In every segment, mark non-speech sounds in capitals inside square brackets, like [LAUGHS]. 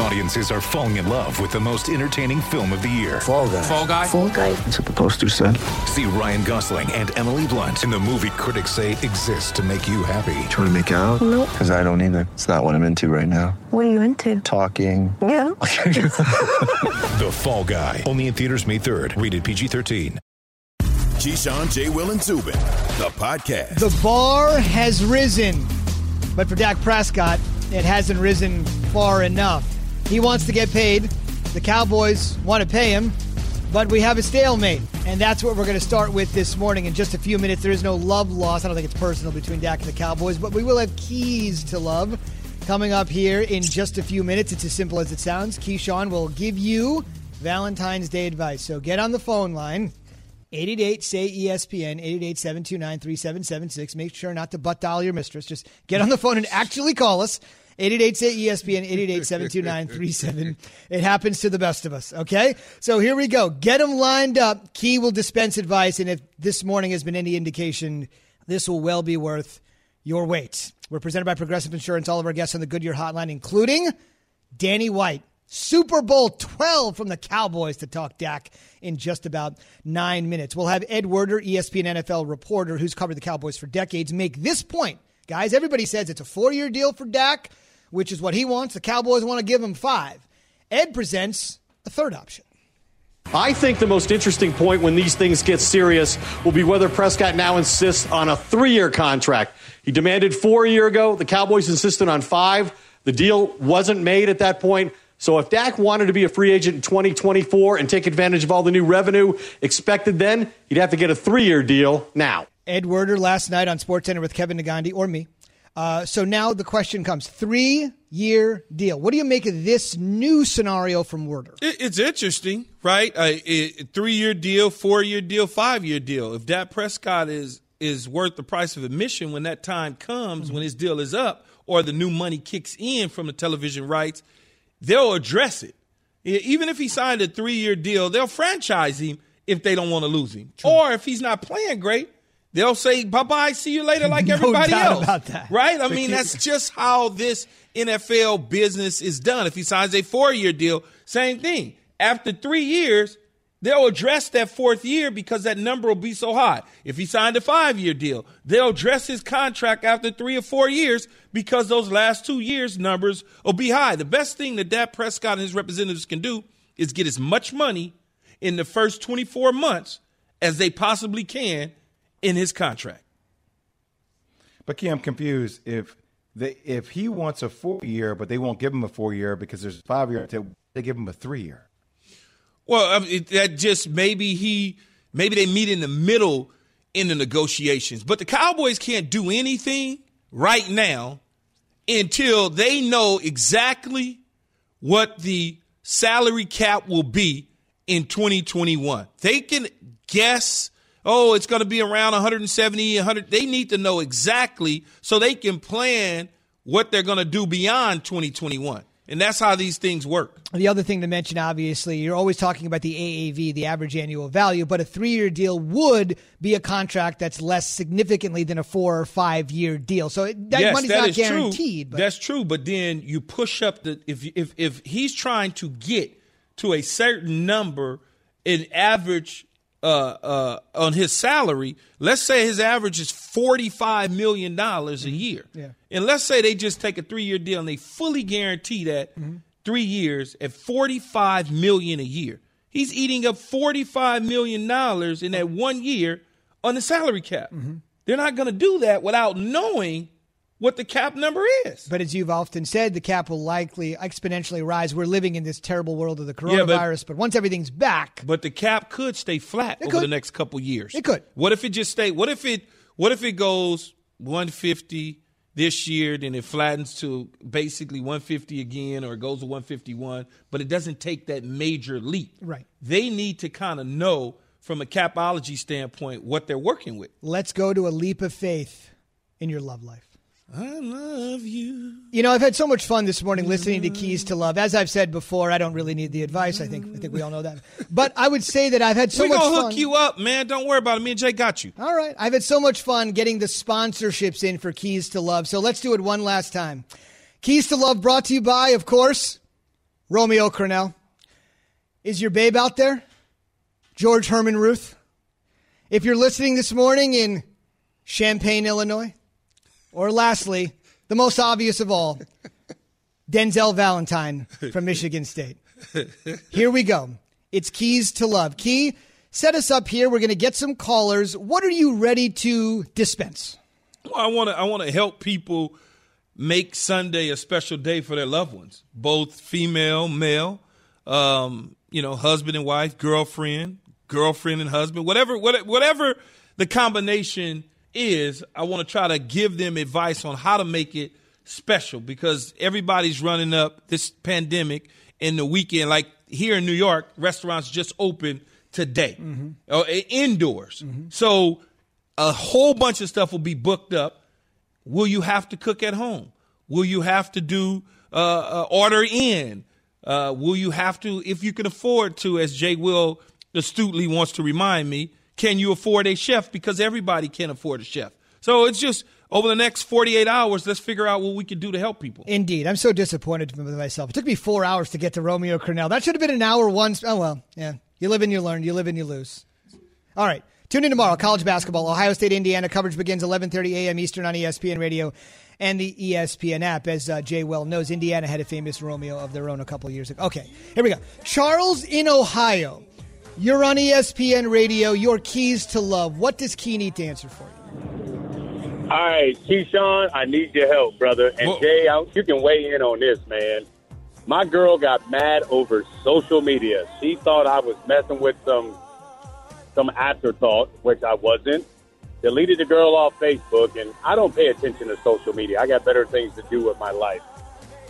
Audiences are falling in love with the most entertaining film of the year. Fall guy. Fall guy. Fall guy. That's what the poster said. See Ryan Gosling and Emily Blunt in the movie critics say exists to make you happy. Trying to make it out? Nope. Because I don't either. It's not what I'm into right now. What are you into? Talking. Yeah. [LAUGHS] The Fall Guy. Only in theaters May 3rd. Rated PG-13. Keyshawn, J. Will, and Zubin, the podcast. The bar has risen, but for Dak Prescott, it hasn't risen far enough. He wants to get paid. The Cowboys want to pay him, but we have a stalemate, and that's what we're going to start with this morning. In just a few minutes, there is no love loss. I don't think it's personal between Dak and the Cowboys, but we will have keys to love coming up here in just a few minutes. It's as simple as it sounds. Keyshawn will give you Valentine's Day advice. So get on the phone line. 888 say ESPN, 888 729 3776. Make sure not to butt dial your mistress. Just get on the phone and actually call us. 888 say ESPN, 888 729 37. It happens to the best of us, okay? So here we go. Get them lined up. Key will dispense advice, and if this morning has been any indication, this will well be worth your wait. We're presented by Progressive Insurance. All of our guests on the Goodyear Hotline, including Danny White. Super Bowl 12 from the Cowboys to talk Dak in just about nine minutes. We'll have Ed Werder, ESPN NFL reporter who's covered the Cowboys for decades, make this point. Guys, everybody says it's a four year deal for Dak, which is what he wants. The Cowboys want to give him five. Ed presents a third option. I think the most interesting point when these things get serious will be whether Prescott now insists on a three year contract. He demanded four a year ago. The Cowboys insisted on five. The deal wasn't made at that point. So if Dak wanted to be a free agent in 2024 and take advantage of all the new revenue expected then, he'd have to get a three year deal now. Ed Werder last night on SportsCenter with Kevin Negandhi or me. Uh, so now the question comes three year deal. What do you make of this new scenario from Werder? It, it's interesting, right? A, a three year deal, four year deal, five year deal. If Dak Prescott is is worth the price of admission when that time comes, mm-hmm. when his deal is up, or the new money kicks in from the television rights, they'll address it. Even if he signed a three year deal, they'll franchise him if they don't want to lose him. True. Or if he's not playing great, they'll say bye bye, see you later, like [LAUGHS] no everybody else. About that. Right? I mean, that's just how this NFL business is done. If he signs a four year deal, same thing. After three years, they'll address that fourth year because that number will be so high. If he signed a five year deal, they'll address his contract after three or four years because those last two years' numbers will be high. The best thing that Dak Prescott and his representatives can do is get as much money in the first 24 months as they possibly can in his contract. But Key, I'm confused. If they, if he wants a four year, but they won't give him a four year because there's a five year, they give him a three year. Well, that just maybe he maybe they meet in the middle in the negotiations. But the Cowboys can't do anything right now until they know exactly what the salary cap will be in 2021. They can guess, oh, it's going to be around 170, 100. They need to know exactly so they can plan what they're going to do beyond 2021. And that's how these things work. The other thing to mention, obviously, you're always talking about the AAV, the average annual value, but a three year deal would be a contract that's less significantly than a four or five year deal. So that yes, money's that not is guaranteed. True. That's true. But then you push up the if if if he's trying to get to a certain number in average uh, uh, on his salary, let's say his average is $45 million a year. Yeah. And let's say they just take a three year deal and they fully guarantee that Mm-hmm. three years at 45 million a year. He's eating up $45 million in that one year on the salary cap. Mm-hmm. They're not going to do that without knowing what the cap number is. But as you've often said, the cap will likely exponentially rise. We're living in this terrible world of the Yeah, but- coronavirus, but, once everything's back, But the cap could stay flat over could. the next couple years. It could. What if it just stay? What if it? What if it goes 150 this year, then it flattens to basically 150 again, or it goes to 151, but it doesn't take that major leap. Right. They need to kind of know from a capology standpoint what they're working with. let's go to a leap of faith in your love life. I love you. You know, I've had so much fun this morning listening to Keys to Love. As I've said before, I don't really need the advice. I think I think we all know that. But I would say that I've had so We're much gonna fun. hook you up, man. Don't worry about it. Me and Jay got you. All right. I've had so much fun getting the sponsorships in for Keys to Love. So let's do it one last time. Keys to Love brought to you by, of course, Romeo Crennel. Is your babe out there? George Herman Ruth. If you're listening this morning in Champaign, Illinois, or lastly, the most obvious of all, Denzel Valentine from [LAUGHS] Michigan State. Here we go. It's Keys to Love. Key, set us up here. We're going to get some callers. What are you ready to dispense? Well, I want to I want to help people make Sunday a special day for their loved ones, both female, male, um, you know, husband and wife, girlfriend, girlfriend and husband, whatever, whatever, whatever the combination is. I want to try to give them advice on how to make it special because everybody's running up this pandemic in the weekend. Like here in New York, restaurants just opened today, uh, indoors. So a whole bunch of stuff will be booked up. Will you have to cook at home? Will you have to do uh, uh, order in? Uh, will you have to, if you can afford to, as Jay Will astutely wants to remind me, can you afford a chef? Because everybody can afford a chef. So it's just over the next 48 hours, let's figure out what we can do to help people. Indeed. I'm so disappointed with myself. It took me four hours to get to Romeo Crennel. That should have been an hour once. Oh, well, yeah. You live and you learn. You live and you lose. All right. Tune in tomorrow. College basketball. Ohio State, Indiana. Coverage begins 11.30 a.m. Eastern on ESPN Radio and the ESPN app. As uh, Jay well knows, Indiana had a famous Romeo of their own a couple years ago. Okay. Here we go. Charles in Ohio. You're on ESPN Radio. Your keys to love. What does Key need to answer for you? All right, Keyshawn, I need your help, brother. And Whoa. Jay, I, you can weigh in on this, man. My girl got mad over social media. She thought I was messing with some some afterthought, which I wasn't. Deleted the girl off Facebook, and I don't pay attention to social media. I got better things to do with my life.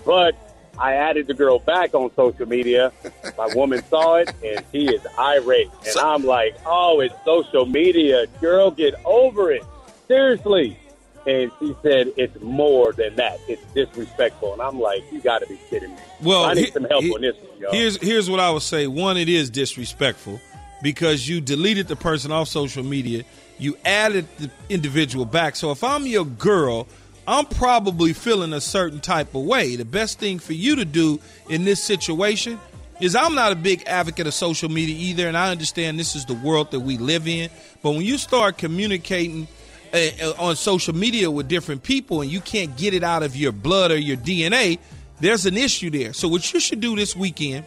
But I added the girl back on social media. My woman saw it, and she is irate. And I'm like, oh, it's social media. Girl, get over it. Seriously. And she said, it's more than that. It's disrespectful. And I'm like, you got to be kidding me. Well, I need he- some help he- on this one, y'all. Here's here's what I would say. One, it is disrespectful because you deleted the person off social media. You added the individual back. So if I'm your girl, I'm probably feeling a certain type of way. The best thing for you to do in this situation is I'm not a big advocate of social media either, and I understand this is the world that we live in. But when you start communicating uh, uh, on social media with different people and you can't get it out of your blood or your DNA, there's an issue there. So what you should do this weekend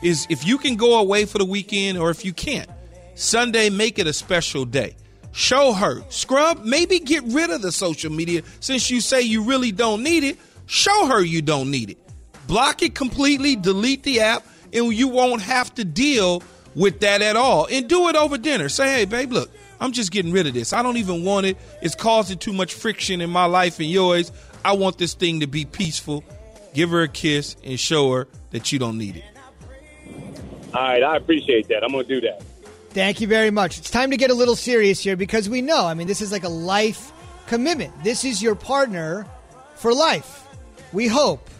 is if you can go away for the weekend or if you can't, Sunday make it a special day. Show her. Scrub, maybe get rid of the social media since you say you really don't need it. Show her you don't need it. Block it completely, delete the app, and you won't have to deal with that at all. And do it over dinner. Say, hey, babe, look, I'm just getting rid of this. I don't even want it. It's causing too much friction in my life and yours. I want this thing to be peaceful. Give her a kiss and show her that you don't need it. All right, I appreciate that. I'm going to do that. Thank you very much. It's time to get a little serious here because we know, I mean, this is like a life commitment. This is your partner for life. We hope.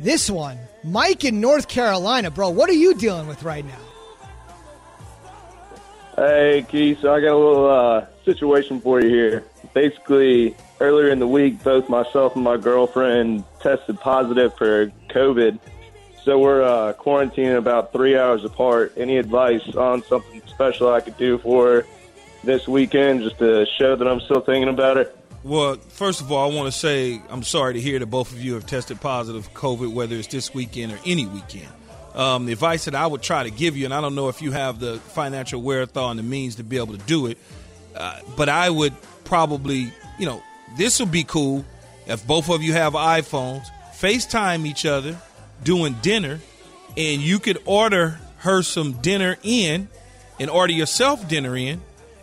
This one, Mike in North Carolina, bro, what are you dealing with right now? Hey, Keith. So I got a little uh, situation for you here. Basically, earlier in the week, both myself and my girlfriend tested positive for COVID. So we're uh, quarantining about three hours apart. Any advice on something special I could do for this weekend just to show that I'm still thinking about it? Well, first of all, I want to say I'm sorry to hear that both of you have tested positive COVID, whether it's this weekend or any weekend. Um, the advice that I would try to give you, and I don't know if you have the financial wherewithal and the means to be able to do it, uh, but I would probably, you know, this would be cool if both of you have iPhones, FaceTime each other doing dinner, and you could order her some dinner in and order yourself dinner in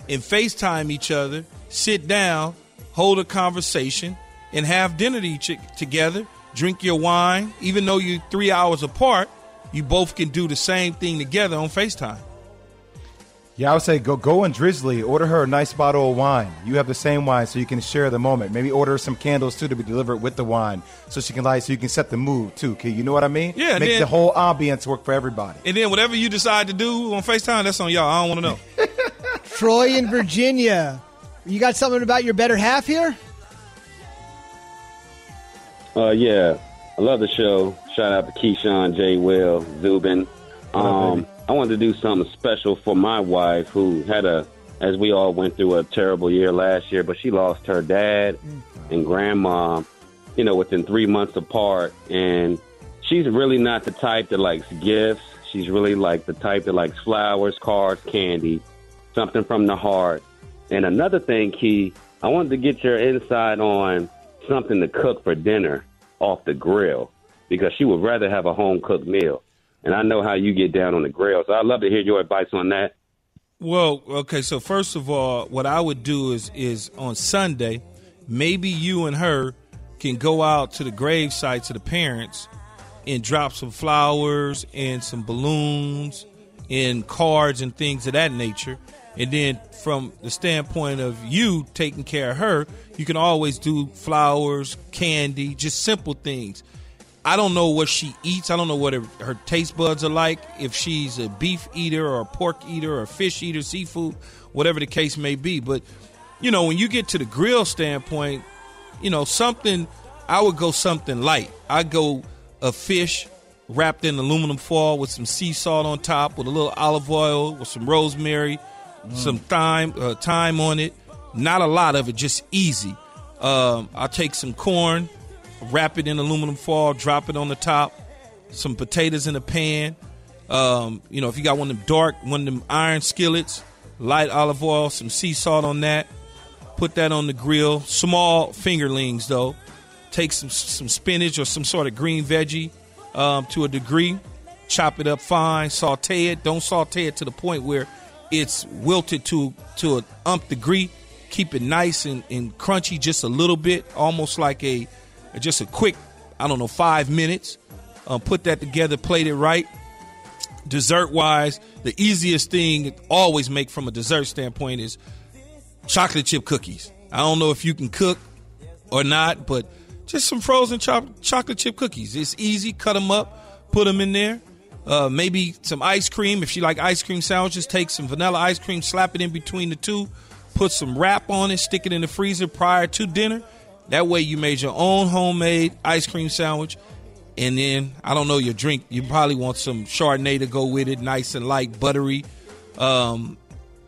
and FaceTime each other, sit down, hold a conversation, and have dinner to together, drink your wine. Even though you're three hours apart, you both can do the same thing together on FaceTime. Yeah, I would say go go and Drizly. Order her a nice bottle of wine. You have the same wine, so you can share the moment. Maybe order some candles too to be delivered with the wine, so she can light, so you can set the mood too. Okay, you know what I mean? Yeah, make then- the whole ambiance work for everybody. And then whatever you decide to do on FaceTime, that's on y'all. I don't want to know. [LAUGHS] Troy in Virginia. You got something about your better half here? Uh, yeah, I love the show. Shout out to Keyshawn, Jay, Will, Zubin. Um, I wanted to do something special for my wife, who had a, as we all went through a terrible year last year, but she lost her dad and grandma, you know, within three months apart, and she's really not the type that likes gifts. She's really like the type that likes flowers, cards, candy, something from the heart. And another thing, Key, I wanted to get your insight on something to cook for dinner off the grill because she would rather have a home cooked meal. And I know how you get down on the grill, so I'd love to hear your advice on that. Well, okay. So first of all, what I would do is is on Sunday, maybe you and her can go out to the grave sites of the parents and drop some flowers and some balloons and cards and things of that nature. And then from the standpoint of you taking care of her, you can always do flowers, candy, just simple things. I don't know what she eats. I don't know what her, her taste buds are like. If she's a beef eater or a pork eater or a fish eater, seafood, whatever the case may be. But, you know, when you get to the grill standpoint, you know, something, I would go something light. I'd go a fish wrapped in aluminum foil with some sea salt on top, with a little olive oil, with some rosemary, some thyme, uh, thyme on it. Not a lot of it, just easy. Um, I'll take some corn, wrap it in aluminum foil, drop it on the top, some potatoes in a pan. Um, you know, if you got one of them dark, one of them iron skillets, light olive oil, some sea salt on that. Put that on the grill. Small fingerlings though. Take some some spinach or some sort of green veggie um, to a degree. Chop it up fine. Saute it. Don't saute it to the point where it's wilted to to an umph degree. Keep it nice and, and crunchy, just a little bit, almost like a just a quick, I don't know, five minutes. Um, put that together, plate it right. Dessert wise, the easiest thing always make from a dessert standpoint is chocolate chip cookies. I don't know if you can cook or not, but just some frozen cho- chocolate chip cookies. It's easy. Cut them up, put them in there. Uh, maybe some ice cream. If you like ice cream sandwiches, take some vanilla ice cream, slap it in between the two, put some wrap on it, stick it in the freezer prior to dinner. That way, you made your own homemade ice cream sandwich. And then, I don't know, your drink, you probably want some Chardonnay to go with it, nice and light, buttery. Um,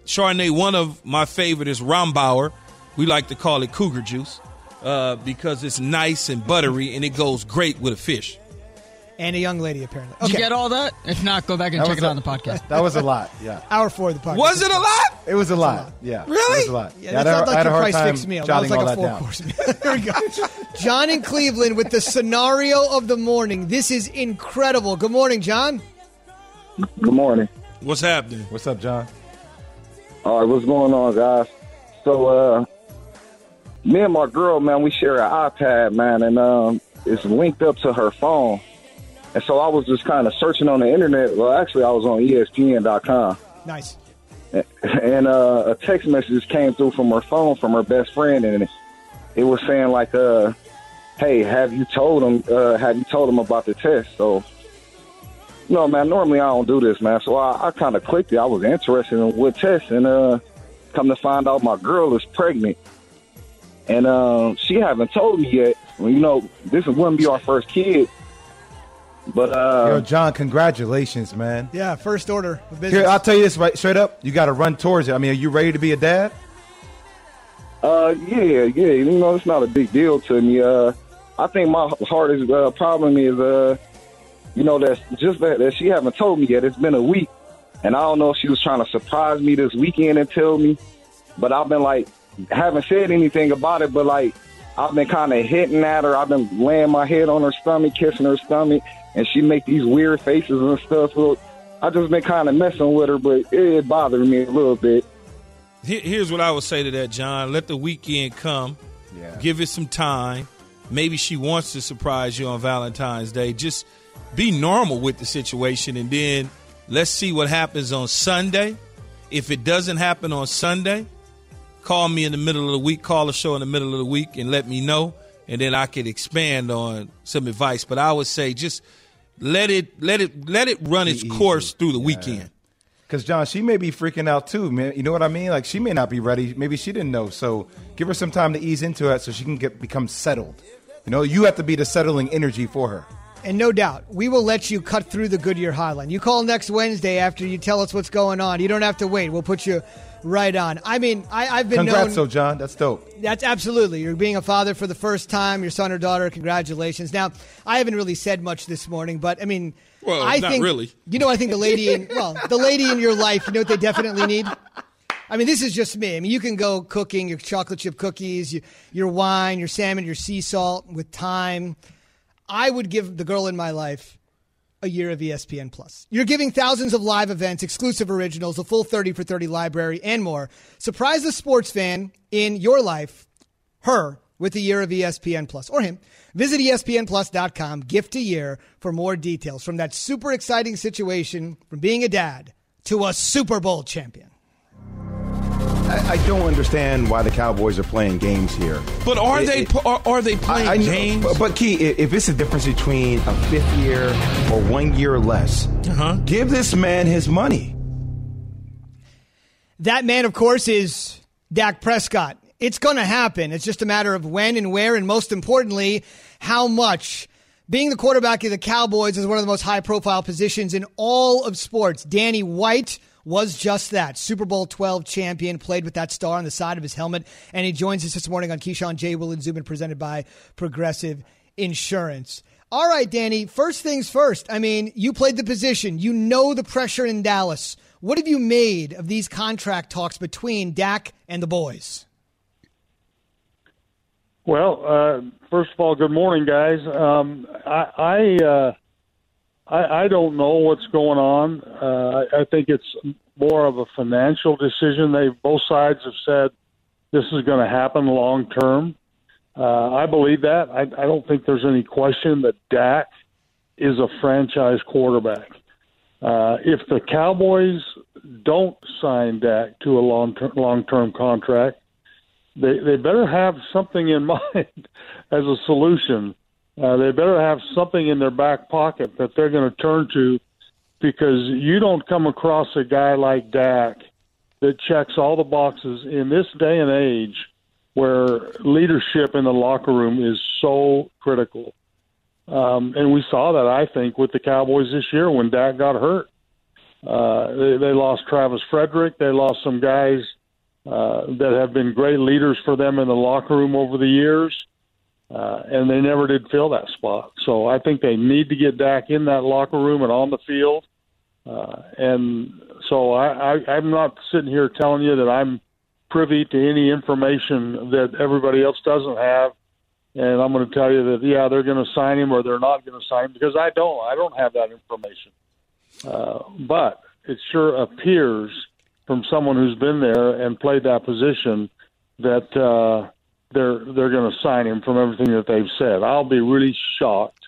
Chardonnay, one of my favorite is Rombauer. We like to call it cougar juice uh, because it's nice and buttery and it goes great with a fish. And a young lady, apparently. Did you get all that? If not, go back and That check it a- out on the podcast. [LAUGHS] That was a lot. Yeah. Hour four of the podcast. Was it a lot? It was a lot. Yeah. Really? It was a lot. Yeah, I that's not I like a your price time fixed meal. That was jotting like a four course meal. [LAUGHS] Here we go. [LAUGHS] John in Cleveland with the scenario of the morning. This is incredible. Good morning, John. Good morning. What's happening? What's up, John? All right, what's going on, guys? So, uh, me and my girl, man, we share an iPad, man, and um, it's linked up to her phone. And so I was just kind of searching on the internet. Well, actually, I was on ESPN.com. Nice. and uh, a text message came through from her phone from her best friend, and it, it was saying like, uh, "Hey, have you told him? Uh, have you told him about the test?" So, no, man. Normally I don't do this, man. So I, I kind of clicked it. I was interested in what test, and uh, come to find out, my girl is pregnant, and uh, she haven't told me yet. Well, you know, this wouldn't be our first kid, but uh, Yo, John, congratulations, man. Yeah, first order of business. Here, I'll tell you this right straight up. You got to run towards it. I mean, are you ready to be a dad? Uh, yeah, yeah. You know, it's not a big deal to me. Uh, I think my hardest uh, problem is, uh, you know, that just that, that she haven't told me yet. It's been a week, and I don't know if she was trying to surprise me this weekend and tell me. But I've been like, haven't said anything about it. But like, I've been kind of hitting at her. I've been laying my head on her stomach, kissing her stomach, and she make these weird faces and stuff. So I just been kind of messing with her, but it, bothered me a little bit. Here's what I would say to that, John. Let the weekend come. Yeah. Give it some time. Maybe she wants to surprise you on Valentine's Day. Just be normal with the situation, and then let's see what happens on Sunday. If it doesn't happen on Sunday, call me in the middle of the week, call the show in the middle of the week, and let me know, and then I could expand on some advice. But I would say just let it let it let it run its course through the weekend. Because John, she may be freaking out too, man. You know what I mean? Like she may not be ready. Maybe she didn't know. So give her some time to ease into it, so she can get become settled. You know, you have to be the settling energy for her. And no doubt, we will let you cut through the Goodyear Highline. You call next Wednesday after you tell us what's going on. You don't have to wait. We'll put you right on. I mean, I, I've been Congrats, known. though, John. That's dope. That's absolutely. You're being a father for the first time, your son or daughter. Congratulations. Now, I haven't really said much this morning, but I mean, Well, I not think, really. You know, I think the lady in [LAUGHS] well, the lady in your life. You know what they definitely need. I mean, this is just me. I mean, you can go cooking your chocolate chip cookies, your, your wine, your salmon, your sea salt with time. I would give the girl in my life a year of ESPN Plus. You're giving thousands of live events, exclusive originals, a full 30 for 30 library, and more. Surprise the sports fan in your life, her, with a year of ESPN Plus, or him. Visit ESPNPlus.com, gift a year for more details from that super exciting situation from being a dad to a Super Bowl champion. I, I don't understand why the Cowboys are playing games here. But are It- they it- are, are they playing I, I know, games? But, but Key, if it's a difference between a fifth year or one year less, Uh-huh. give this man his money. That man, of course, is Dak Prescott. It's going to happen. It's just a matter of when and where, and most importantly, how much. Being the quarterback of the Cowboys is one of the most high profile positions in all of sports. Danny White was just that. Super Bowl 12 champion, played with that star on the side of his helmet, and he joins us this morning on Keyshawn J. Will and Zubin, presented by Progressive Insurance. All right, Danny, first things first. I mean, you played the position, you know the pressure in Dallas. What have you made of these contract talks between Dak and the boys? Well, uh, first of all, good morning, guys. Um, I I, uh, I I don't know what's going on. Uh, I, think it's more of a financial decision. They both sides have said this is going to happen long term. Uh, I believe that. I, I don't think there's any question that Dak is a franchise quarterback. Uh, if the Cowboys don't sign Dak to a long long term contract, they they better have something in [LAUGHS] mind as a solution. Uh, they better have something in their back pocket that they're going to turn to, because you don't come across a guy like Dak that checks all the boxes in this day and age, where leadership in the locker room is so critical. Um, and we saw that, I think, with the Cowboys this year when Dak got hurt. Uh, they, they lost Travis Frederick. They lost some guys uh, that have been great leaders for them in the locker room over the years, uh, and they never did fill that spot. So I think they need to get Dak in that locker room and on the field. Uh, and so I, I, I'm not sitting here telling you that I'm privy to any information that everybody else doesn't have. And I'm going to tell you that yeah, they're going to sign him or they're not going to sign him because I don't. I don't have that information. Uh, but it sure appears from someone who's been there and played that position that uh, they're they're going to sign him from everything that they've said. I'll be really shocked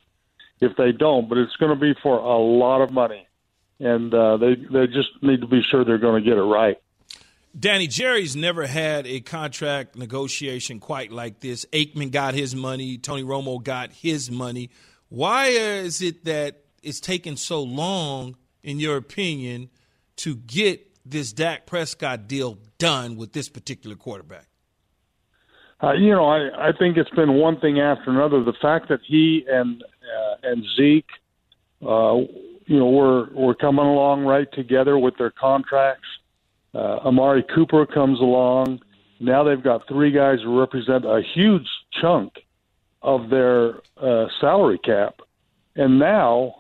if they don't, but it's going to be for a lot of money, and uh, they they just need to be sure they're going to get it right. Danny Jerry's never had a contract negotiation quite like this. Aikman got his money, Tony Romo got his money. Why is it that it's taken so long, in your opinion, to get this Dak Prescott deal done with this particular quarterback? Uh, you know, I, I think it's been one thing after another. The fact that he and uh, and Zeke, uh, you know, were were coming along right together with their contracts. Uh, Amari Cooper comes along. Now they've got three guys who represent a huge chunk of their uh, salary cap, and now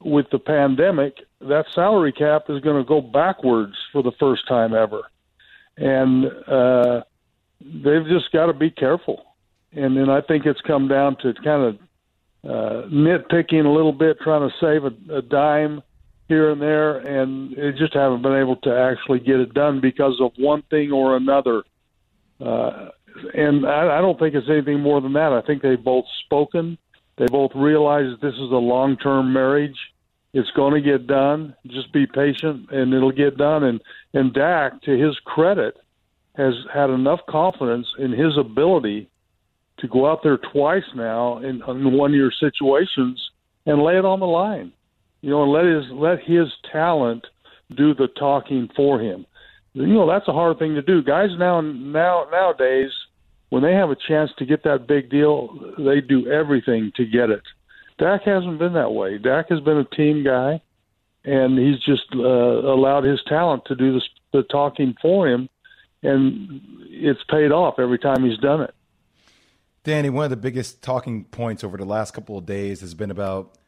with the pandemic, that salary cap is going to go backwards for the first time ever, and uh, they've just got to be careful. And then I think it's come down to kind of uh, nitpicking a little bit, trying to save a, a dime here and there, and they just haven't been able to actually get it done because of one thing or another. Uh, and I, I don't think it's anything more than that. I think they've both spoken. They both realize this is a long-term marriage, It's going to get done. Just be patient, and it'll get done. And and Dak, to his credit, has had enough confidence in his ability to go out there twice now in, in one year situations and lay it on the line. You know, and let his let his talent do the talking for him. You know, that's a hard thing to do. Guys now now nowadays when they have a chance to get that big deal, they do everything to get it. Dak hasn't been that way. Dak has been a team guy, and he's just uh, allowed his talent to do the, the talking for him, and it's paid off every time he's done it. Danny, one of the biggest talking points over the last couple of days has been about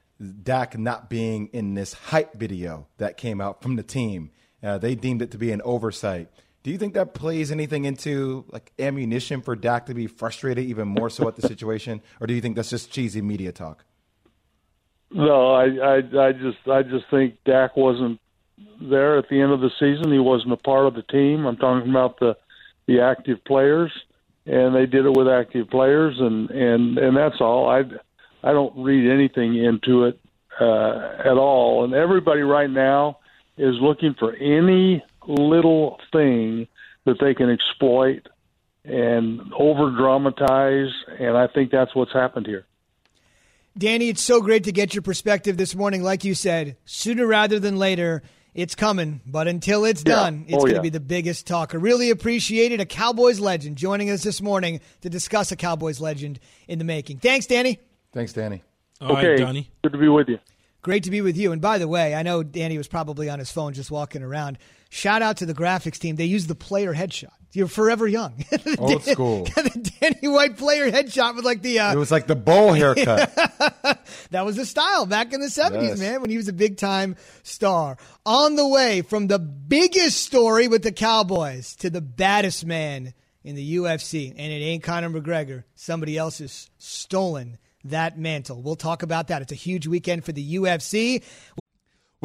Dak not being in this hype video that came out from the team. Uh, they deemed it to be an oversight. Do you think that plays anything into like ammunition for Dak to be frustrated even more so at the situation, or do you think that's just cheesy media talk? No, I, I, I just, I just think Dak wasn't there at the end of the season. He wasn't a part of the team. I'm talking about the, the active players, and they did it with active players, and and and that's all. I, I don't read anything into it uh, at all. And everybody right now is looking for any little thing that they can exploit and over dramatize, and I think that's what's happened here. Danny, it's so great to get your perspective this morning. Like you said, sooner rather than later, it's coming. But until it's Yeah. done, it's Oh, going to yeah. be the biggest talker. Really appreciate it. A Cowboys legend joining us this morning to discuss a Cowboys legend in the making. Thanks, Danny. Thanks, Danny. okay, Danny. good to be with you. Great to be with you. And by the way, I know Danny was probably on his phone just walking around. Shout out to the graphics team. They used the player headshot. You're forever young. [LAUGHS] Old school. [LAUGHS] the Danny White player headshot with like the uh, It was like the bowl [LAUGHS] haircut. that was the style back in the 70s, Yes. man, when he was a big time star. On the way from the biggest story with the Cowboys to the baddest man in the UFC, and it ain't Conor McGregor. Somebody else has stolen that mantle. We'll talk about that. It's a huge weekend for the UFC.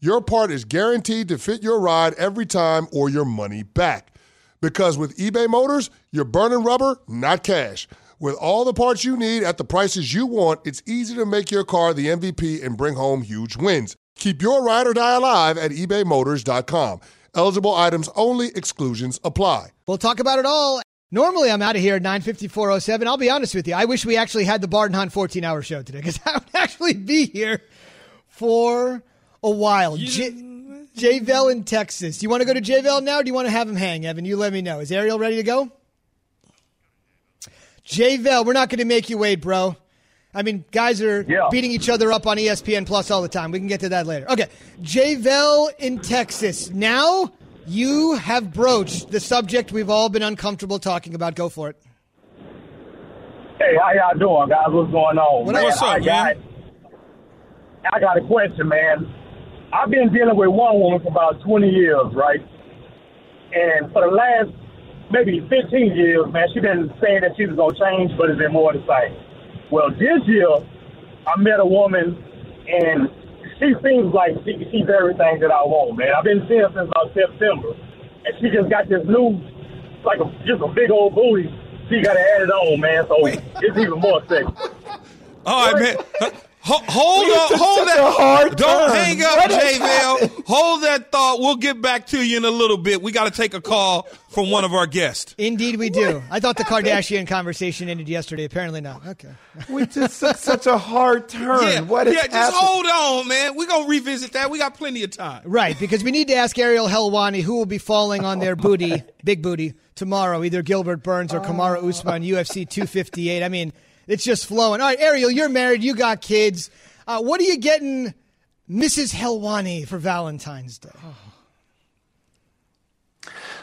your part is guaranteed to fit your ride every time or your money back. Because with eBay Motors, you're burning rubber, not cash. With all the parts you need at the prices you want, it's easy to make your car the MVP and bring home huge wins. Keep your ride or die alive at ebaymotors.com. Eligible items only, exclusions apply. We'll talk about it all. Normally, I'm out of here at 95407. I'll be honest with you. I wish we actually had the Barton Hunt 14 hour show today because [LAUGHS] I would actually be here for a while. J- JVL in Texas. Do you want to go to JVL now or do you want to have him hang, Evan? You let me know. Is Ariel ready to go? JVL, we're not going to make you wait, bro. I mean, guys are beating each other up on ESPN Plus all the time. We can get to that later. Okay, JVL in Texas. Now you have broached the subject we've all been uncomfortable talking about. Go for it. Hey, how y'all doing, guys? What's going on? What man? What's up, I got, man? I got a question, man. I've been dealing with one woman for about 20 years, right? And for the last maybe 15 years, man, she been saying that she was going to change, but it's been more the same. Well, this year, I met a woman, and she seems like she, she's everything that I want, man. I've been seeing her since about September, and she just got this new, like a, just a big old booty. She got to add it on, man, so it's even more sexy. All right, man. Ho- hold We on, hold that. a hard Don't turn. hang up, What JVL. Hold that thought. We'll get back to you in a little bit. We got to take a call from one of our guests. Indeed, we do. I thought the Kardashian conversation ended yesterday. Apparently not. Okay. [LAUGHS] We just took such a hard turn. Yeah, what is yeah. Just happening? hold on, man. We're gonna revisit that. We got plenty of time. Right, because we need to ask Ariel Helwani who will be falling on their booty, [LAUGHS] big booty, tomorrow. Either Gilbert Burns or Kamaru Usman, [LAUGHS] UFC 258. I mean, it's just flowing. All right, Ariel, you're married. You got kids. Uh, what are you getting Mrs. Helwani for Valentine's Day?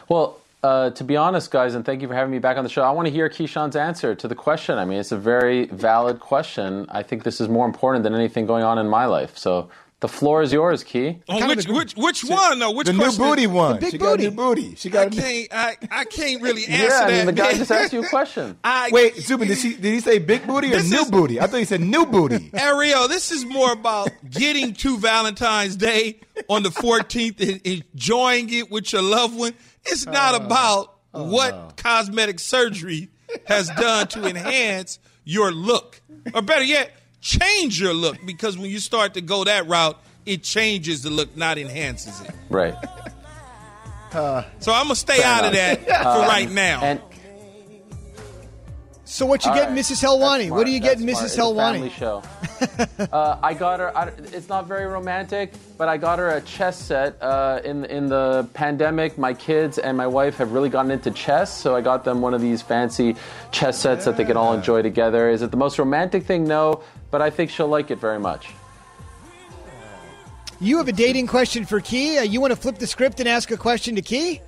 Well, uh, to be honest, guys, and thank you for having me back on the show. I want to hear Keyshawn's answer to the question. I mean, it's a very valid question. I think this is more important than anything going on in my life. So the floor is yours, Key. Oh, on which which which one though? Which one? the new question? booty one. big she got booty. new booty. She got a new. can't. I, I can't really [LAUGHS] answer Yeah, I that. mean, the guy man. just asked you a question. [LAUGHS] I, Wait, Zubin, did, she, did he say big booty or This new is- booty? I thought he said new booty. [LAUGHS] Ariel, this is more about getting to Valentine's Day on the 14th and enjoying it with your loved one. It's not oh. about oh, what cosmetic surgery has done to enhance your look. Or better yet, change your look because when you start to go that route, it changes the look, not enhances it. Right. [LAUGHS] So I'm going to stay out of that [LAUGHS] for Um, right now. And So what you All getting, right. Mrs. Helwani? That's What are you smart. getting, That's Mrs. smart. It's Helwani? family show. [LAUGHS] uh, I got her. I, it's not very romantic, but I got her a chess set. Uh, in in the pandemic, my kids and my wife have really gotten into chess, so I got them one of these fancy chess sets that they can all enjoy together. Is it the most romantic thing? No, but I think she'll like it very much. You have a dating question for Key. Uh, you want to flip the script and ask a question to Key?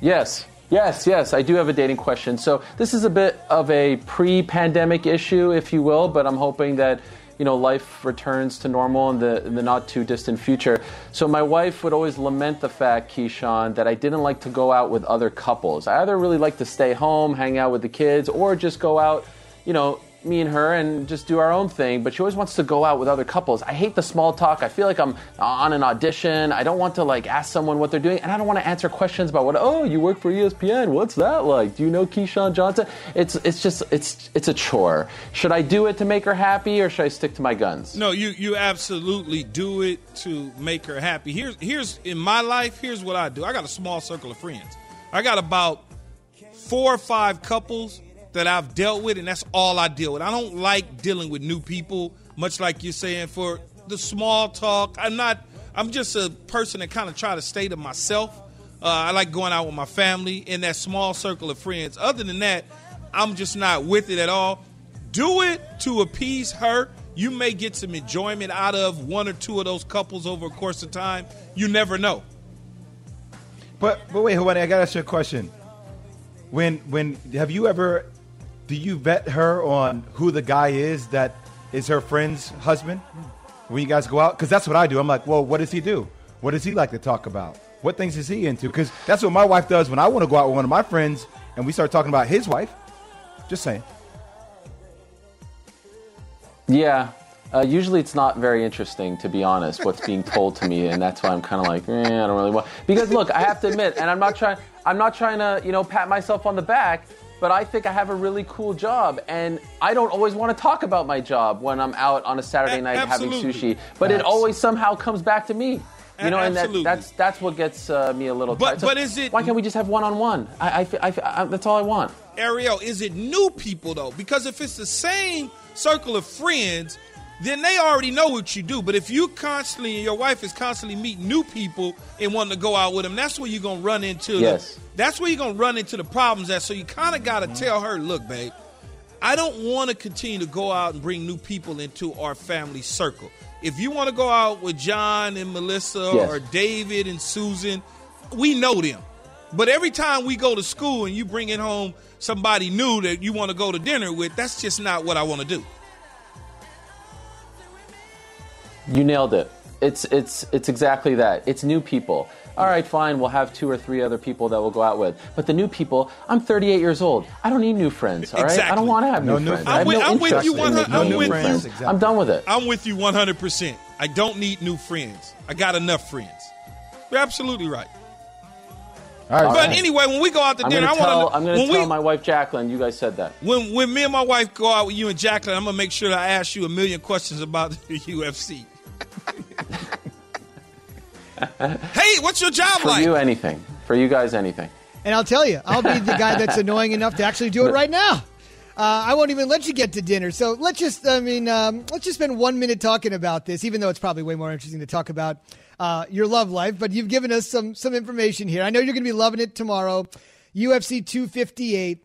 Yes. Yes, yes, I do have a dating question. So this is a bit of a pre-pandemic issue, if you will, but I'm hoping that you know life returns to normal in the in the not too distant future. So my wife would always lament the fact, Keyshawn, that I didn't like to go out with other couples. I either really like to stay home, hang out with the kids, or just go out, you know, me and her and just do our own thing, but she always wants to go out with other couples. I hate the small talk. I feel like I'm on an audition. I don't want to like ask someone what they're doing, and I don't want to answer questions about what. Oh, you work for ESPN. What's that like? Do you know Keyshawn Johnson? It's it's just it's it's a chore. Should I do it to make her happy, or should I stick to my guns? No, you you absolutely do it to make her happy. Here's here's in my life. Here's what I do. I got a small circle of friends. I got about four or five couples that I've dealt with, and that's all I deal with. I don't like dealing with new people, much like you're saying for the small talk. I'm not. I'm just a person that kind of try to stay to myself. Uh, I like going out with my family in that small circle of friends. Other than that, I'm just not with it at all. Do it to appease her. You may get some enjoyment out of one or two of those couples over a course of time. You never know. But but wait, Helwani, I gotta ask you a question. When when have you ever do you vet her on who the guy is that is her friend's husband when you guys go out? Because that's what I do. I'm like, well, what does he do? What does he like to talk about? What things is he into? Because that's what my wife does when I want to go out with one of my friends and we start talking about his wife. Just saying. Yeah. Uh, usually it's not very interesting, to be honest, what's being told to me, and that's why I'm kind of like, eh, I don't really want. Because look, I have to admit, and I'm not trying, I'm not trying to, you know, pat myself on the back, but I think I have a really cool job, and I don't always want to talk about my job when I'm out on a Saturday night having sushi, but it always somehow comes back to me. You A- know, and that, that's that's what gets uh, me a little. But- tight. So but is it- Why can't we just have one on one? I, I, I, I, that's all I want. Ariel, is it new people though? Because if it's the same circle of friends, then they already know what you do. But if you constantly and your wife is constantly meeting new people and wanting to go out with them, that's where you're gonna run into. Yes. The, that's where you're gonna run into the problems. At so you kind of gotta mm-hmm. tell her, look, babe, I don't want to continue to go out and bring new people into our family circle. If you want to go out with John and Melissa Yes. or David and Susan, we know them. But every time we go to school and you bring in home somebody new that you want to go to dinner with, that's just not what I want to do. You nailed it. It's it's it's exactly that. It's new people. All right, fine. We'll have two or three other people that we'll go out with. But the new people, I'm 38 years old. I don't need new friends. All right, I don't want to have No new new friends. friends. I have I'm with- no I'm with interest you in 100 I'm new with you. friends. Exactly. I'm done with it. I'm with you 100%. I don't need new friends. I got enough friends. You're absolutely right. All right. But anyway, when we go out to I'm dinner, gonna I want to. I'm gonna tell we, my wife Jacqueline you guys said that. when when me and my wife go out with you and Jacqueline, I'm gonna make sure that I ask you a million questions about [LAUGHS] the UFC. Hey, what's your job like? For like? you, anything. For you guys, anything. And I'll tell you, I'll be the guy that's [LAUGHS] annoying enough to actually do it right now. Uh, I won't even let you get to dinner. So let's just, I mean, um, let's just spend one minute talking about this, even though it's probably way more interesting to talk about uh, your love life. But you've given us some some information here. I know you're going to be loving it tomorrow. UFC 258,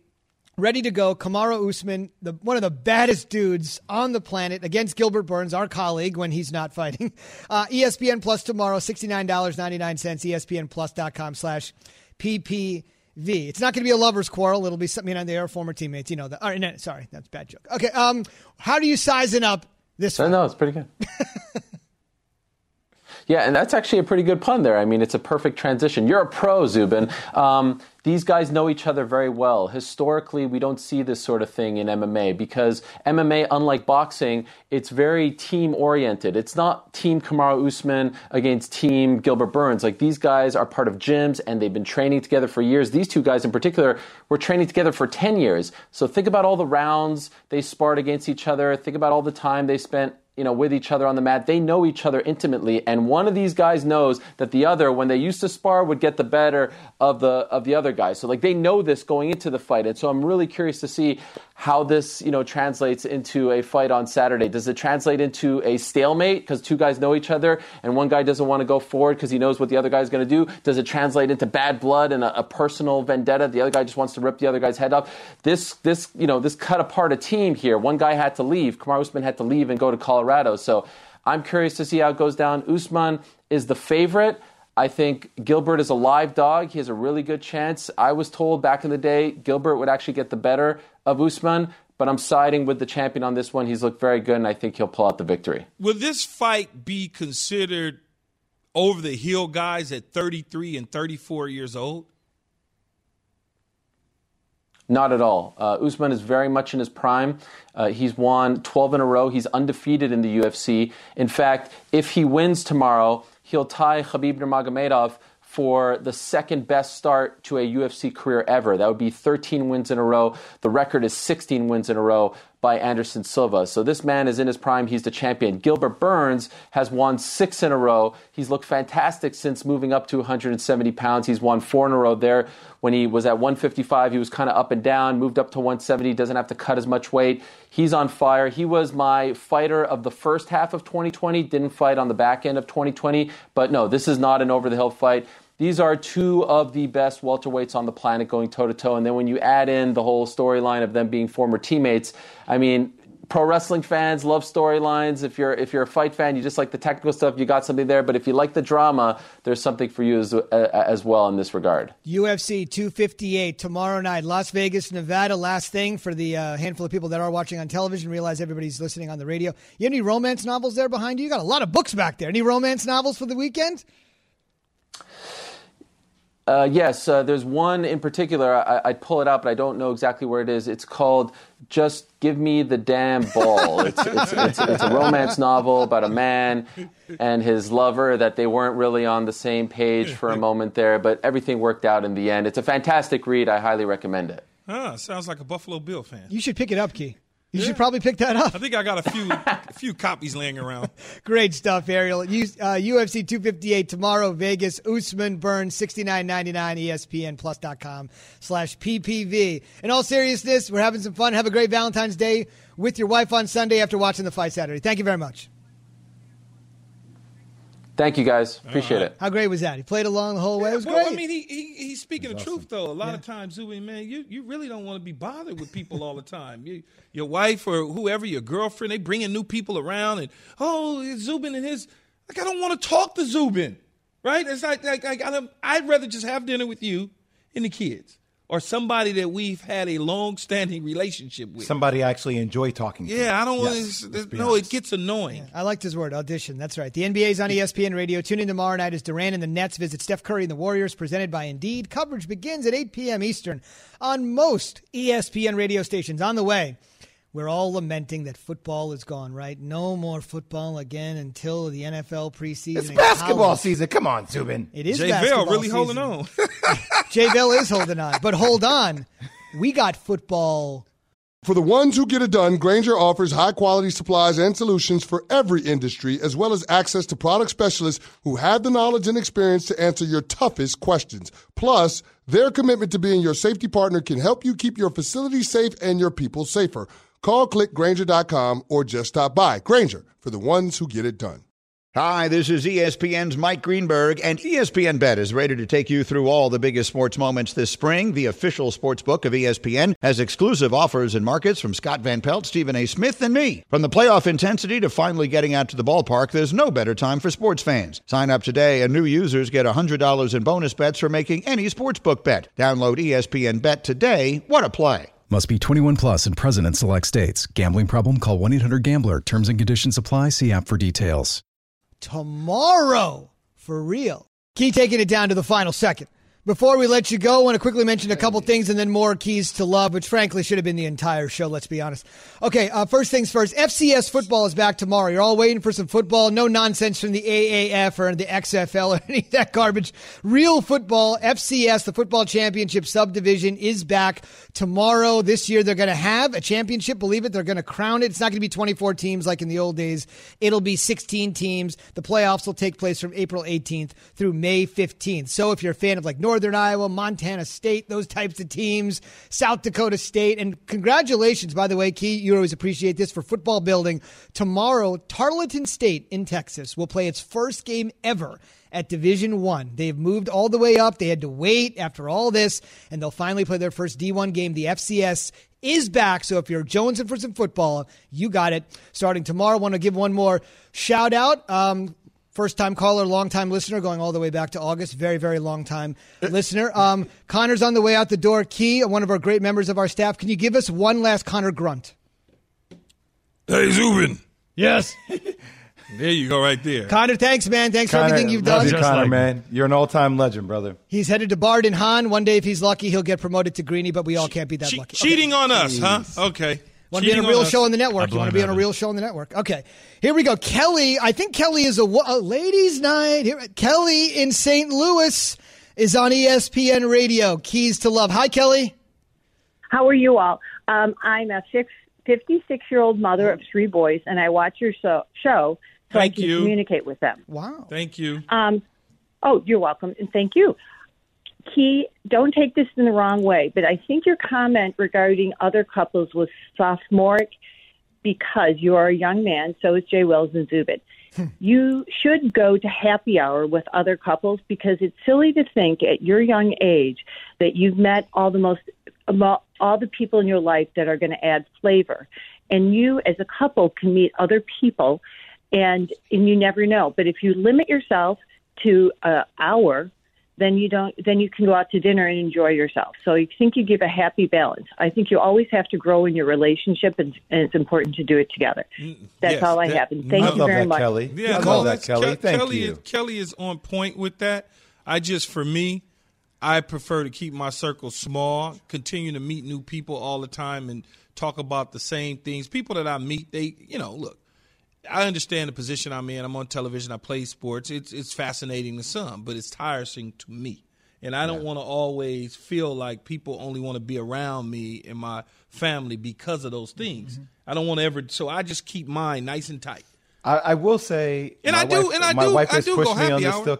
ready to go. Kamaru Usman, the, one of the baddest dudes on the planet, against Gilbert Burns, our colleague when he's not fighting. [LAUGHS] Uh, ESPN Plus tomorrow, $69.99, ESPNPlus.com slash PPV. It's not going to be a lover's quarrel. It'll be something on there, former teammates. You know that. All right, no, sorry, that's a bad joke. Okay, um, how do you sizing up this? No, no, it's pretty good. [LAUGHS] yeah, and that's actually a pretty good pun there. I mean, it's a perfect transition. You're a pro, Zubin. Um, these guys know each other very well. Historically, we don't see this sort of thing in MMA because MMA, unlike boxing, it's very team oriented. It's not Team Kamaru Usman against Team Gilbert Burns. Like these guys are part of gyms and they've been training together for years. These two guys in particular were training together for 10 years. So think about all the rounds they sparred against each other. Think about all the time they spent you know, with each other on the mat. They know each other intimately, and one of these guys knows that the other, when they used to spar, would get the better of the of the other guy. So like they know this going into the fight, and so I'm really curious to see how this you know translates into a fight on Saturday. Does it translate into a stalemate because two guys know each other and one guy doesn't want to go forward because he knows what the other guy is going to do? Does it translate into bad blood and a, a personal vendetta? The other guy just wants to rip the other guy's head off. This this you know this cut apart a team here. One guy had to leave. Kamaru Usman had to leave and go to Colorado. So I'm curious to see how it goes down. Usman is the favorite. I think Gilbert is a live dog. He has a really good chance. I was told back in the day Gilbert would actually get the better of Usman, but I'm siding with the champion on this one. He's looked very good, and I think he'll pull out the victory. Will this fight be considered over the hill guys at 33 and 34 years old? Not at all. Uh, Usman is very much in his prime. Uh, he's won 12 in a row. He's undefeated in the UFC. In fact, if he wins tomorrow, he'll tie Khabib Nurmagomedov for the second best start to a UFC career ever. That would be 13 wins in a row. The record is 16 wins in a row by Anderson Silva. So this man is in his prime. He's the champion. Gilbert Burns has won six in a row. He's looked fantastic since moving up to 170 pounds. He's won four in a row there. When he was at 155, he was kind of up and down, moved up to 170, doesn't have to cut as much weight. He's on fire. He was my fighter of the first half of 2020, didn't fight on the back end of 2020. But no, this is not an over the hill fight. These are two of the best welterweights on the planet going toe to toe. And then when you add in the whole storyline of them being former teammates, I mean, pro wrestling fans love storylines. If you're if you're a fight fan, you just like the technical stuff. You got something there. But if you like the drama, there's something for you as uh, as well in this regard. UFC 258 tomorrow night, Las Vegas, Nevada. Last thing for the uh, handful of people that are watching on television. Realize everybody's listening on the radio. You have any romance novels there behind you? You got a lot of books back there. Any romance novels for the weekend? Uh, yes, uh, there's one in particular. I, I'd pull it out, but I don't know exactly where it is. It's called "Just Give Me the Damn Ball." [LAUGHS] It's, it's, it's, it's a romance novel about a man and his lover that they weren't really on the same page for a moment there, but everything worked out in the end. It's a fantastic read. I highly recommend it. Ah, sounds like a Buffalo Bill fan. You should pick it up, Key. You should probably pick that up. I think I got a few a few copies laying around. [LAUGHS] Great stuff, Ariel. U- uh, UFC 258 tomorrow, Vegas. Usman Burns, 69.99, ESPNPlus.com slash PPV. In all seriousness, we're having some fun. Have a great Valentine's Day with your wife on Sunday after watching the fight Saturday. Thank you very much. Thank you, guys. Appreciate it. How great was that? He played along the whole way. It was well, great. I mean, he, he he's speaking the truth though. A lot of times, Zubin, man, you, you really don't want to be bothered with people all the time. You, your wife or whoever, your girlfriend, they bringing new people around, and oh, Zubin and his. Like, I don't want to talk to Zubin, right? It's like, like, like I I'd rather just have dinner with you and the kids, or somebody that we've had a long-standing relationship with. Somebody I actually enjoy talking to. Yeah, I don't Yes, want let's to. No, honest. it gets annoying. I liked his word, audition. That's right. The NBA's on ESPN Radio. Tune in tomorrow night as Durant and the Nets visit Steph Curry and the Warriors, presented by Indeed. Coverage begins at 8 p.m. Eastern on most ESPN radio stations. On the way, we're all lamenting that football is gone, right? No more football again until the NFL preseason. It's basketball college. season. Come on, Zubin. It is J basketball Bell really season. holding on. [LAUGHS] [LAUGHS] J Bell is holding on, but hold on, we got football. For the ones who get it done, Grainger offers high quality supplies and solutions for every industry, as well as access to product specialists who have the knowledge and experience to answer your toughest questions. Plus, their commitment to being your safety partner can help you keep your facility safe and your people safer. Call clickgrainger.com or just stop by. Grainger, for the ones who get it done. Hi, this is ESPN's Mike Greenberg, and ESPN Bet is ready to take you through all the biggest sports moments this spring. The official sports book of ESPN has exclusive offers and markets from Scott Van Pelt, Stephen A. Smith, and me. From the playoff intensity to finally getting out to the ballpark, there's no better time for sports fans. Sign up today, and new users get $100 in bonus bets for making any sportsbook bet. Download ESPN Bet today. What a play! Must be 21 plus and present in select states. Gambling problem? Call 1 800 Gambler. Terms and conditions apply. See app for details. tomorrow for real. Key taking it down to the final second. Before we let you go, I want to quickly mention a couple things and then more keys to love, which frankly should have been the entire show, let's be honest. Okay, uh, first things first. FCS football is back tomorrow. You're all waiting for some football. No nonsense from the AAF or the XFL [LAUGHS] or any of that garbage. Real football, FCS, the football championship subdivision, is back tomorrow. This year they're going to have a championship. Believe it, they're going to crown it. It's not going to be 24 teams like in the old days. It'll be 16 teams. The playoffs will take place from April 18th through May 15th. So if you're a fan of like Northern Iowa, Montana State, those types of teams, South Dakota State, and congratulations, by the way, Key, you always appreciate this for football building. Tomorrow, Tarleton State in Texas will play its first game ever at Division One. They've moved all the way up. They had to wait after all this, and they'll finally play their first D1 game. The FCS is back. So if you're jonesing for some football, you got it. Starting tomorrow, want to give one more shout out. Um, First time caller, long time listener, going all the way back to August. Very, very long time listener. Um, Connor's on the way out the door. Key, one of our great members of our staff. Can you give us one last Connor grunt? Hey, Zubin. Yes. [LAUGHS] There you go, right there. Connor, thanks, man. Thanks for everything you've love done. you, Connor, man. You're an all-time legend, brother. He's headed to Bart and Hahn. One day, if he's lucky, he'll get promoted to Greenie, but we all can't be that lucky. Cheating on us, huh? Okay. Want to be on a real us. show on the network? You want to be on a real show on the network? Okay, here we go. Kelly, I think Kelly is a, a ladies' night. Here, Kelly in St. Louis is on ESPN Radio. Keys to Love. Hi, Kelly. How are you all? Um, I'm a 56 year old mother of three boys, and I watch your so- show so Thank I can you. communicate with them. Wow. Thank you. Um, oh, you're welcome, and thank you. Key, don't take this in the wrong way, but I think your comment regarding other couples was sophomoric because you are a young man, so is Jay Wells and Zubin. Hmm. you should go to happy hour with other couples because it's silly to think at your young age that you've met all the most all the people in your life that are going to add flavor. And you as a couple can meet other people and and you never know. But if you limit yourself to an hour then you don't then you can go out to dinner and enjoy yourself so i think you give a happy balance i think you always have to grow in your relationship and, and it's important to do it together that's Yes, all i that- have and thank I you love very that, much Kelly. Yeah, I no, love that, Kelly. Ke- Thank Kelly you. Is, Kelly is on point with that. I just, for me, I prefer to keep my circle small, continue to meet new people all the time, and talk about the same things. People that I meet, they, you know, look. I understand the position I'm in. I'm on television. I play sports. It's it's fascinating to some, but it's tiresome to me. And I don't want to always feel like people only want to be around me and my family because of those things. Mm-hmm. I don't want to ever. So I just keep mine nice and tight. I, I will say, And my I do- and I my do- wife has do pushed me on this, hour.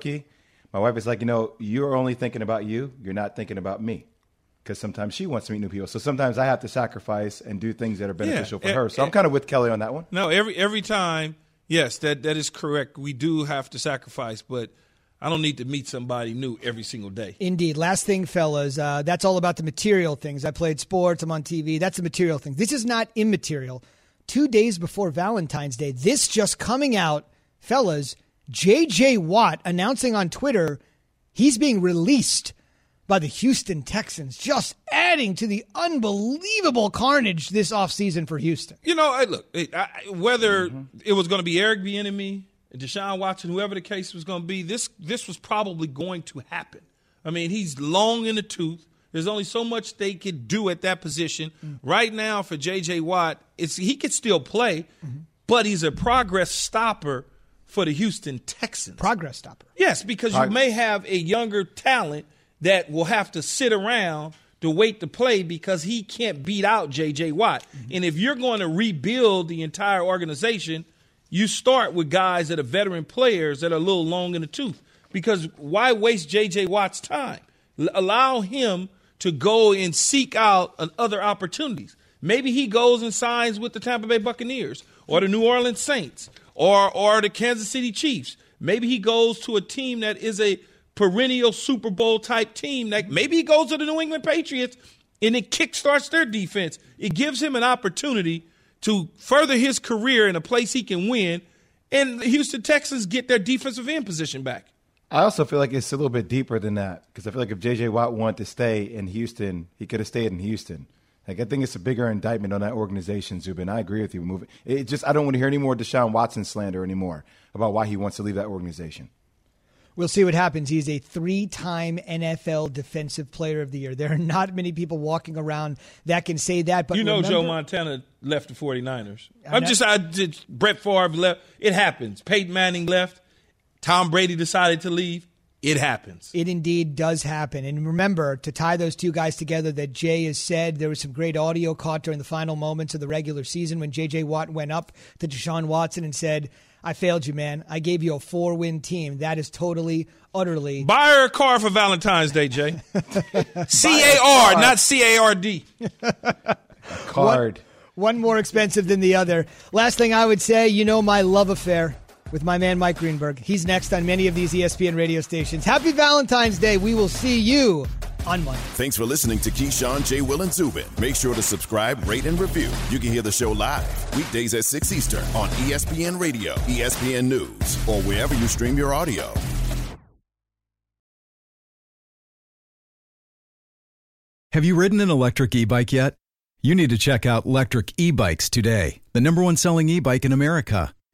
My wife is like, you know, you're only thinking about you. You're not thinking about me. Because sometimes she wants to meet new people. So sometimes I have to sacrifice and do things that are beneficial Yeah, for her. So I'm kind of with Kelly on that one. No, every every time, yes, that that is correct. We do have to sacrifice, but I don't need to meet somebody new every single day. Indeed. Last thing, fellas, uh, that's all about the material things. I played sports, I'm on TV. That's the material thing. This is not immaterial. Two days before Valentine's Day, this just coming out, fellas, JJ Watt announcing on Twitter he's being released by the Houston Texans, just adding to the unbelievable carnage this offseason for Houston. You know, I, look, it, I, whether it was going to be Eric Bieniemy, Deshaun Watson, whoever the case was going to be, this this was probably going to happen. I mean, he's long in the tooth. There's only so much they could do at that position. Mm-hmm. Right now, for J.J. Watt, it's he could still play, mm-hmm. but he's a progress stopper for the Houston Texans. Progress stopper. Yes, because you may have a younger talent that will have to sit around to wait to play because he can't beat out J.J. Watt. Mm-hmm. And if you're going to rebuild the entire organization, you start with guys that are veteran players that are a little long in the tooth. Because why waste J.J. Watt's time? L- allow him to go and seek out an- other opportunities. Maybe he goes and signs with the Tampa Bay Buccaneers or the New Orleans Saints or or the Kansas City Chiefs. Maybe he goes to a team that is a perennial Super Bowl type team. Like maybe he goes to the New England Patriots and it kickstarts their defense. It gives him an opportunity to further his career in a place he can win, and the Houston Texans get their defensive end position back. I also feel like it's a little bit deeper than that because I feel like if J.J. Watt wanted to stay in Houston, he could have stayed in Houston. Like I think it's a bigger indictment on that organization, Zubin. I agree with you. Moving, it just I don't want to hear any more Deshaun Watson slander anymore about why he wants to leave that organization. We'll see what happens. He's a three time NFL Defensive Player of the Year. There are not many people walking around that can say that. But you know, remember- Joe Montana left the 49ers. I I'm know. just, I did, Brett Favre left. It happens. Peyton Manning left. Tom Brady decided to leave. It happens. It indeed does happen. And remember to tie those two guys together that Jay has said there was some great audio caught during the final moments of the regular season when JJ Watt went up to Deshaun Watson and said, I failed you, man. I gave you a four win team. That is totally, utterly. Buy her a car for Valentine's Day, Jay. [LAUGHS] C A R, not C A R D. [LAUGHS] Card. One, one more expensive than the other. Last thing I would say, you know my love affair with my man Mike Greenberg. He's next on many of these ESPN radio stations. Happy Valentine's Day. We will see you on Monday. Thanks for listening to Keyshawn, J. Will, and Zubin. Make sure to subscribe, rate, and review. You can hear the show live weekdays at 6 Eastern on ESPN Radio, ESPN News, or wherever you stream your audio. Have you ridden an electric e bike yet? You need to check out Lectric E Bikes today, the number one selling e bike in America.